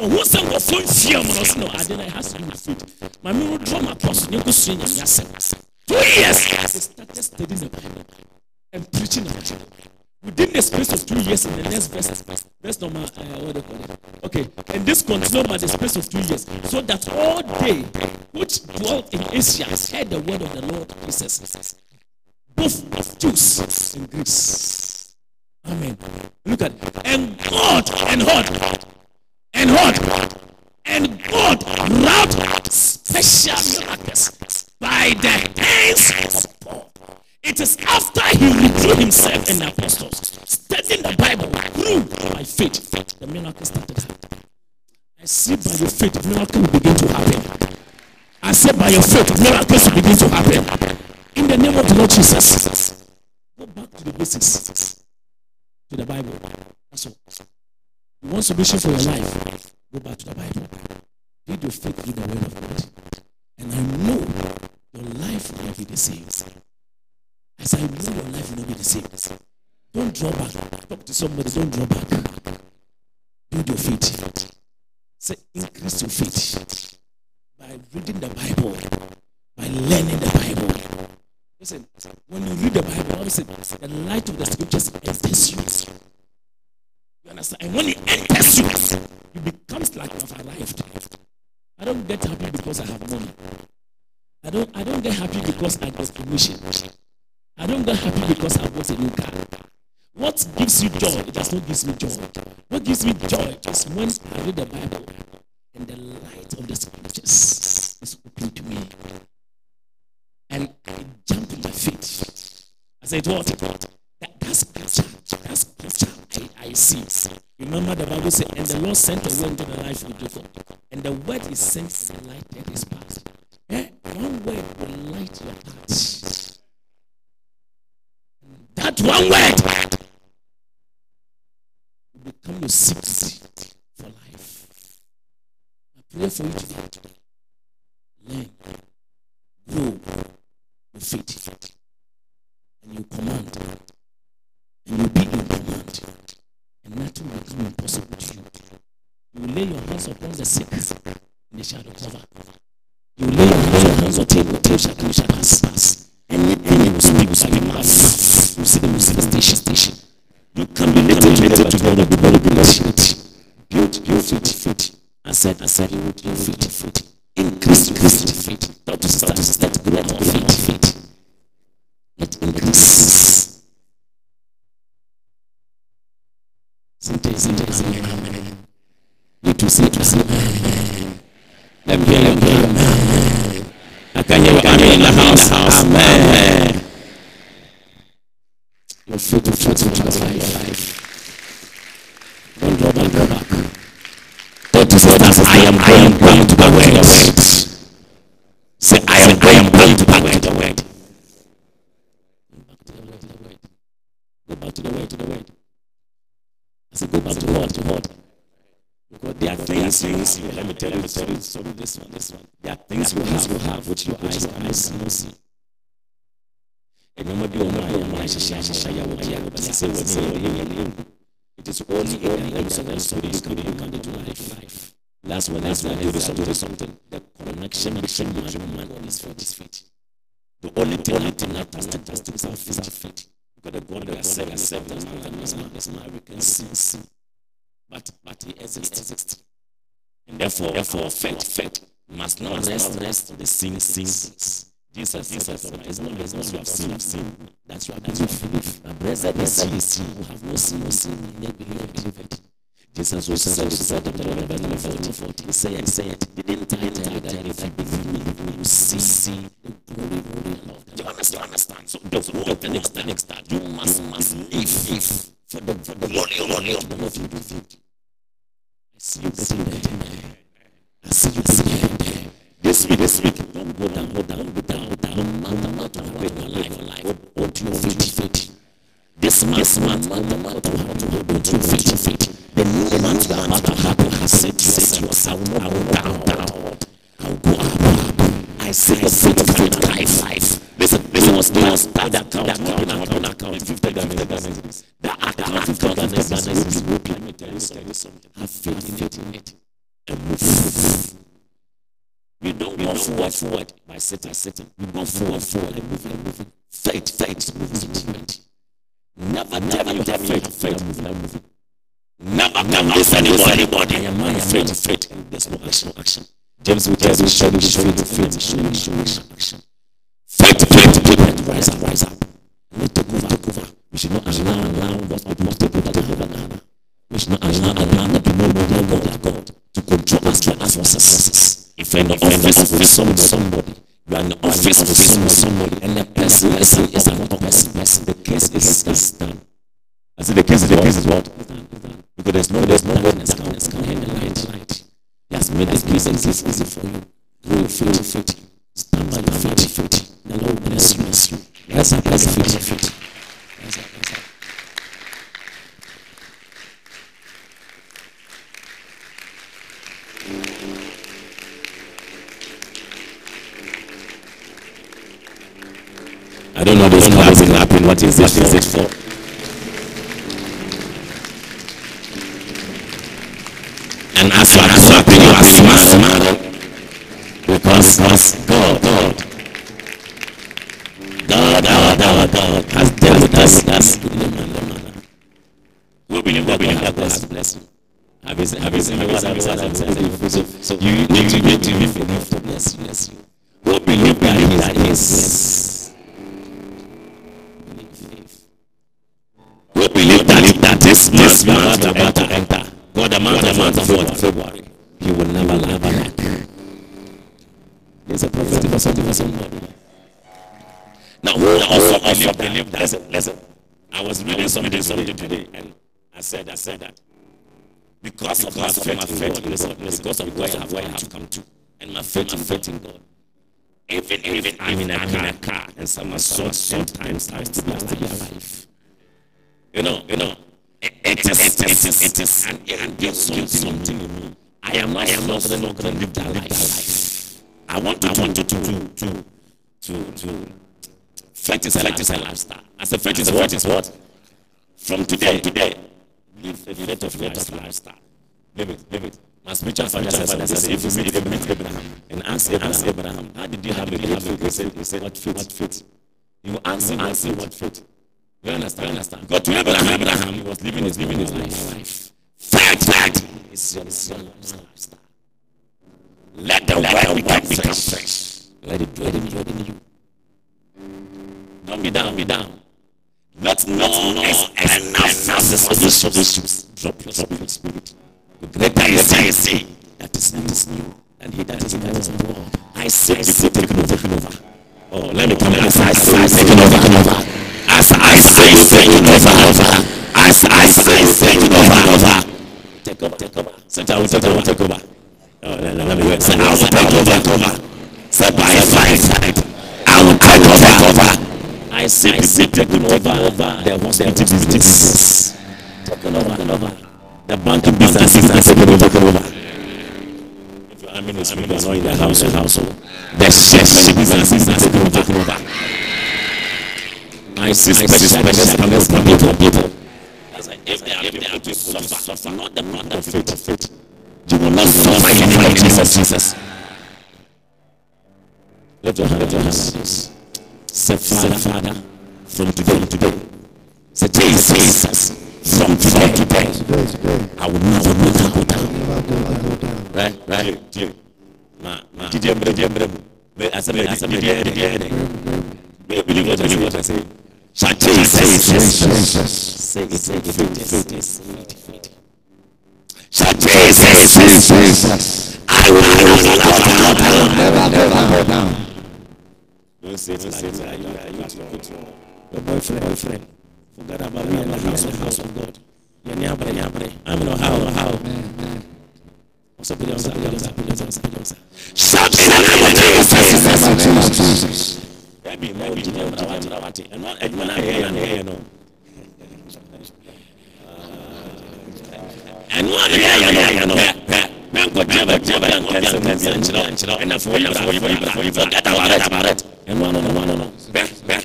ɔho sɛ nkɔfoɔ mfia mu no ɔse no ade no do with faith ma me wodrɔ ma apɔso ne nkɔsua nyame asɛm two years they started studying the bible and preaching the bible within the space of two years in the next verse verse number uh, what they call it? Okay and this continued by the space of two years so that all they which dwelt in asia heard the word of the lord jesus. Both jews and greeks amen. Look at it. and god and what? And what? And god wrought special miracles by the hands it is after he withdrew himself and the apostles, studying the Bible, grew by faith, the miracle started. I see by your faith, miracle will begin to happen. I said by your faith, miracles will begin to happen. In the name of the Lord Jesus. Go back to the basics. To the Bible. That's all. You want solution for your life? Go back to the Bible. Read your faith in the word of God. And I know your life will be the same. As I know your life will not be the same. Don't draw back. Talk to somebody. Don't draw back. Build your faith. Say, increase your faith by reading the Bible, by learning the Bible. Listen, when you read the Bible, listen, the light of the scriptures enters you. You understand? And when it enters you, it becomes like you have arrived. I don't get happy because I have money. I don't I don't get happy because I got promotion. I don't get happy because I bought a new car. What gives you joy? Does not give me joy. What gives me joy is when I read the Bible and the light of the scriptures is open to me. And I jump into faith. I said, What? That, that's scripture. That's scripture I, I see. Remember the Bible said, and the Lord sent a word into the life of Jacob. And the word is sent and lighted his path. Eh? One word will light your path. That one word will become your secret for life. I pray for you today. Learn, grow your faith, and you command, and you be in command, and nothing will become impossible to you. You lay your hands upon the sick, and they shall recover. You lay your hands on the table, the table shall come, shall pass. And same same things Jesus, Jesus, not, it's not you have seen, have seen. That's what you believe. And blessed is he who have no sin, no sin, yet it. Jesus was said, said, the Lord of the 40, 40, he said, say it, life, hold to your faith, faith. This month, this month, what will happen, hold on to your faith, faith. The new month that about to happen has said to yourself, I will down, down. I'll go up, up. I see the faith, faith, life, life. Listen, listen, was there was that account, that account, that account, fifty Ghanaians. That account, fifty Ghanaians will be. Let me tell you something. Have faith in it, and move. We don't go forward, forward by sitting, sitting. We go forward, forward, and moving, and moving. Faith, faith, moving, movement. Never, never, you have faith, faith, moving. Never convince anybody, anybody. I am not faith, faith, and there's no action, action. James will tell you, show you, show you, faith, show you, show you, action. Faith, faith, people, rise up, rise up. We take over, take over. We should not allow, allow what we must take over, take over, now. We should not allow, allow, not be no more than God, God, to control us, to us forces. If in the office with somebody, somebody, you're in the office with somebody, somebody, and the person, person is another person, person, the case is, is done. I said the case is the case is what? Because there's no there's no darkness can darkness can handle light. light. He has made this case easy, easy for you. Grow faith, faith. Stand by your faith, faith. The Lord bless you, bless you. Rise up, rise up, rise up, rise up. Rise up, I don't know this clapping, clapping. What is it? What is it for? And as you are clapping, you are smiling because God, God, God, God, God, God has dealt with us. That's we believe that God has blessed you. Have you have you seen have you seen have you seen so you need to need to believe to bless you. Bless you. We believe that He is. We believe that that this month we are about to enter. God, the month, the month of? February. He will never never lack. There's a prophetic for something for somebody. Now, who also also believe that? Listen, listen. I was reading something something today, and I said I said that because of my faith, my faith in God, because of where I have, where I have come to, and my faith, my faith in God. Even even I'm in a, a car, and some soul sometimes I still be alive. You know, you know. It, it is, it is, it is, and it gives something, something in me. I am, I am not not going to live that life. I want to, I want to, to, to, to, to. Faith is a, faith is a lifestyle. As a faith is what is what? From today, today, live a faith of faith of lifestyle. Live it, live it. My spiritual father says, if you meet, if you meet Abraham and ask Abraham, Abraham, how did you have a faith? He said, he said, what faith? What faith? You answer, answer, what faith? You understand? You understand? God to Abraham, Abraham, he was living his living his life. Fact, fact. It's your, lifestyle. Let the word become, become fresh. Let it dwell in you. In you. Don't be down, be down. Let no noise enough of these issues drop your drop your spirit. Greater is I say that is that is new, and he that is that is old. I say people taking over, taking over. Oh, let me come I say, taking over, taking over. As I say, taking over, over. As I say, taking over, over. Take over, take over. Say, I will take over, take over. Oh, let, let me wait. Say, I will take over, take over. Say, by fight, I will take over, take over. I say, I say, taking over, over. The hospitality business. Taking over, taking over. The banking business is taking over, taking over. If your army is not in the house, household. The chef business is taking over, taking over. I see special special from people, people. If they are able to suffer, suffer, not the not the faith faith, you will not suffer in the name of Jesus. Jesus. Lift your hand, lift your hands. Say, Father, Father, from today, today. Say, Jesus, from today, today, I will never, never go down. Right, right. Ma, ma. Did you ever, did you ever? I said, I said, did you ever, did you ever? Believe what I say, what I say. Shall Jesus say it, say it, faith is faith. Shall Jesus I will never, never go down. Don't say it, don't say it. Are you, are you to put your, your boyfriend, boyfriend? Forget about me in the house of house of God. Yanyabre, yanyabre. I'm not how, how. What's up, Billions? Billions, billions, billions. Shout in the ọdún ọdún ọdún ọdún bẹ́ẹ̀ bẹ́ẹ̀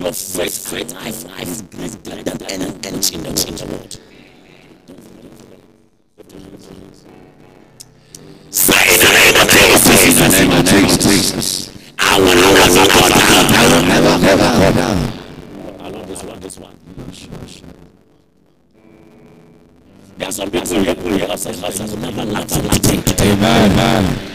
your faith faith life life is greater than any any in the in the world. Say the name of Jesus. I love this one, this one. There are some people here who have said, I will never lack something. Amen.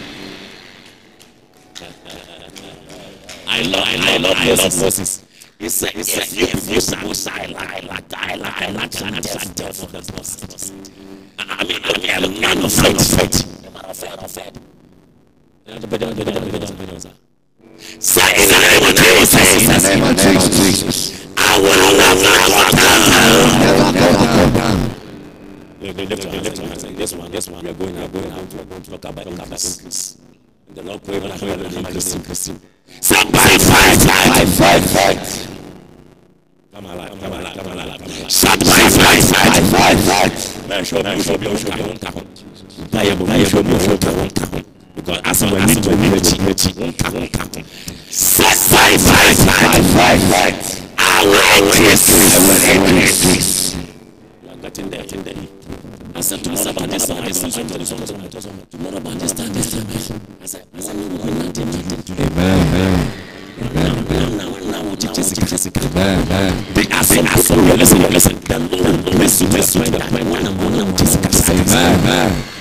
I love, I love, I love Moses. He said, he said, you people say, I lack, I lack, I lack, and I'm dead for the boss. I mean, I mean, I'm a man of faith, faith. A man Say in the name of Jesus. In the name of Jesus. I will never go down. Never, never go down. Lift your hands, lift your hands. This one, this one. We are going, we are going out. We are going to talk about increase. The Lord pray for increase, increase. By fire, By fire, fight. Come alive, come alive, come alive. Shout by fire, By fire, fight. Man, show me, show me, show me, won't count. Buy a book, show me, show me because asọmọlẹ tó méjì méjì ń ta ń ta set fight, fight, fight, fight, fight, I said, tomorrow about this time, I said, tomorrow about this time, this time, I said, I said, we will not take it. Amen. Amen. They are saying, listen, listen, listen, the Lord bless you, bless you, my one and one, Jesus Christ. Amen.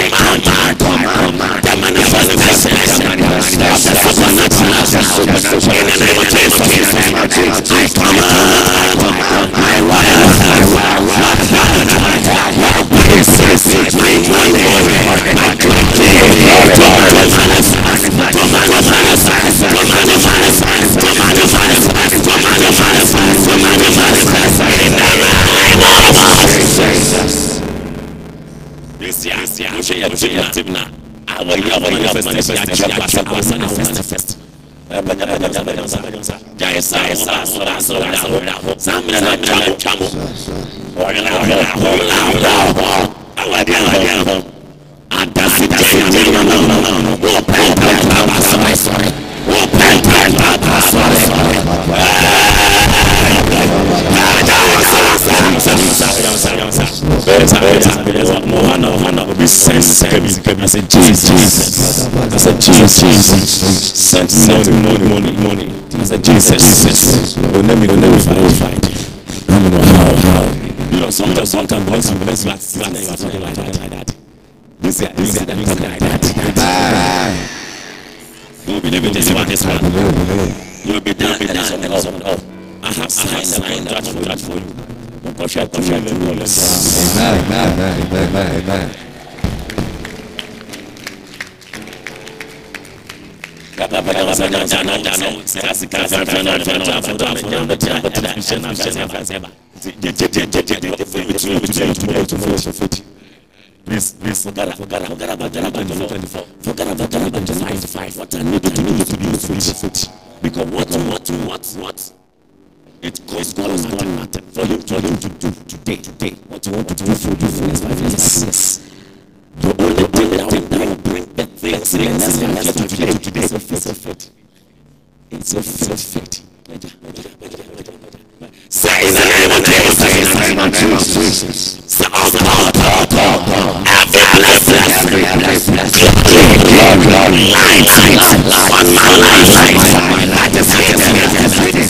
The manifestation of the supernatural in the name of Jesus. I command my wife, my business, my money, my glory to manifest, to manifest, to manifest, to manifest, to manifest, to manifest, to manifest in the name of Jesus. Ni siasa objektifna, a wenyewe manifestacja wasa na manifest. Jaye sawa sawa sawa sawa zamna na chamo chamo. Wala wala wala wala. Awadi awadi. Adasi dasi jema na na na. Wopenta baba sawa sawa. Wopenta baba sawa sawa. I. You you you. Oh, have signed a contract for that for you. Contract, contract, contract. Amen. Amen. Amen. Amen. Please, please, forget forget forget about the 24. Forget about the 95. What what, what, what, what? It costs God nothing, nothing for you, for you to do today, today. What you want to do for you for next five years, yes. The only thing that will bring the things in the next five years to today, today, is a fit, a fit. It's a fit, fit. Say in the name of Jesus, say in the name of Jesus. Say, oh God, oh God, oh, oh, oh, every blessing, Every blessing. light, light, on my life, light, light is hidden. I declare, manifest, manifest, manifest, manifest, manifest, manifest, manifest, manifest, manifest, nipa bi wɔ hɔ ma ɔma ahyɛ mo asɛ asɛ asɛ kata so ato bɛ pie wɔ yesu tiri so agye bi akata wɔ ne nyam so nyam so akata wɔ sɛ wɔ sɛ wɔ so akata wɔ kɛse kɛse yɛ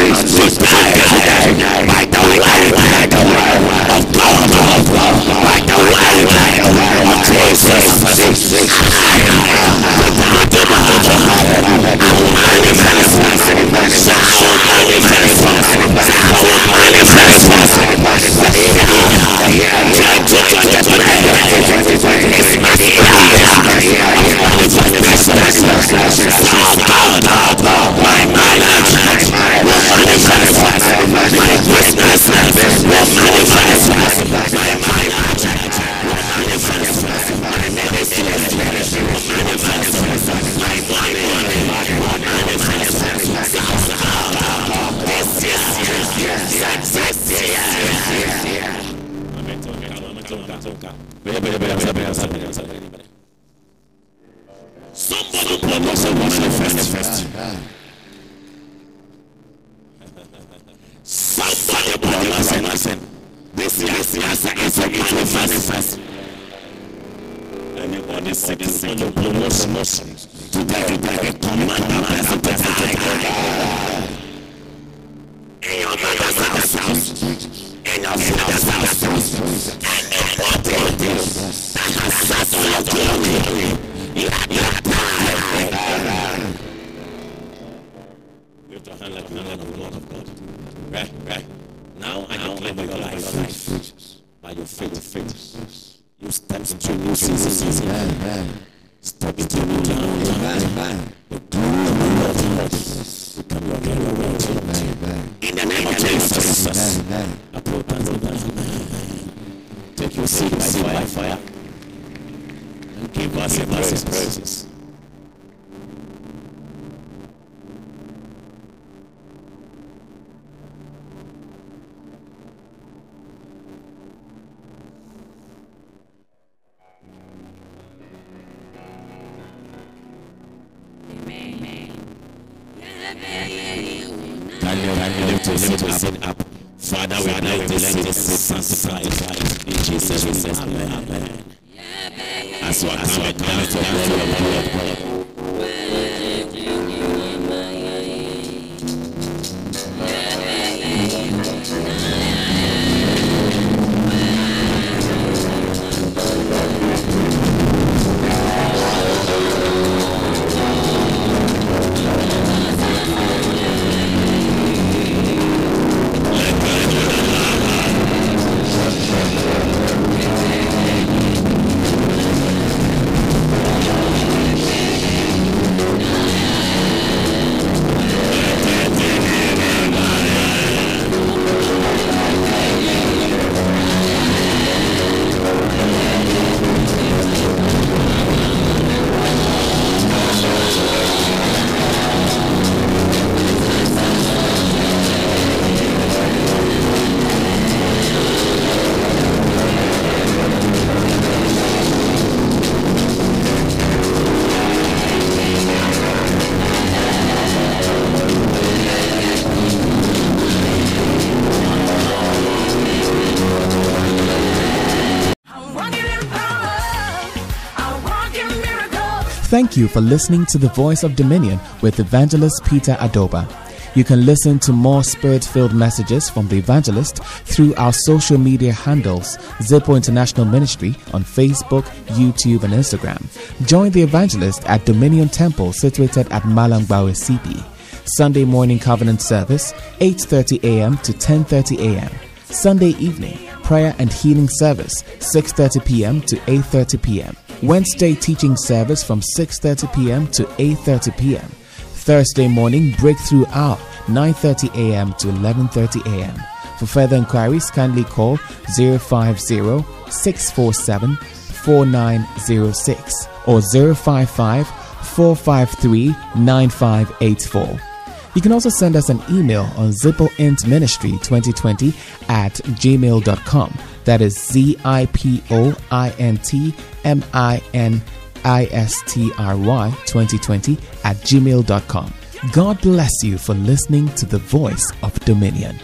cease this day by the light of God, by the light of Jesus. I am the manifest, shall manifest, shall manifest. My management Thank you. You for listening to the Voice of Dominion with Evangelist Peter Adoba. You can listen to more spirit filled messages from the evangelist through our social media handles, Zipo International Ministry on Facebook, YouTube, and Instagram. Join the evangelist at Dominion Temple situated at Malangbawe CP. Sunday morning covenant service, 8:30 a.m. to 10:30 a.m. Sunday evening, prayer and healing service, 6:30 p.m. to 8:30 p.m. Wednesday teaching service from 6:30 p.m. to 8:30 p.m. Thursday morning breakthrough hour 9:30 a.m. to 11:30 a.m. For further inquiries kindly call 050 647 4906 or 055 453 9584. You can also send us an email on zipointministry2020 at gmail.com. That is Z I P O I N T M I N I S T R Y 2020 at gmail.com. God bless you for listening to the voice of Dominion.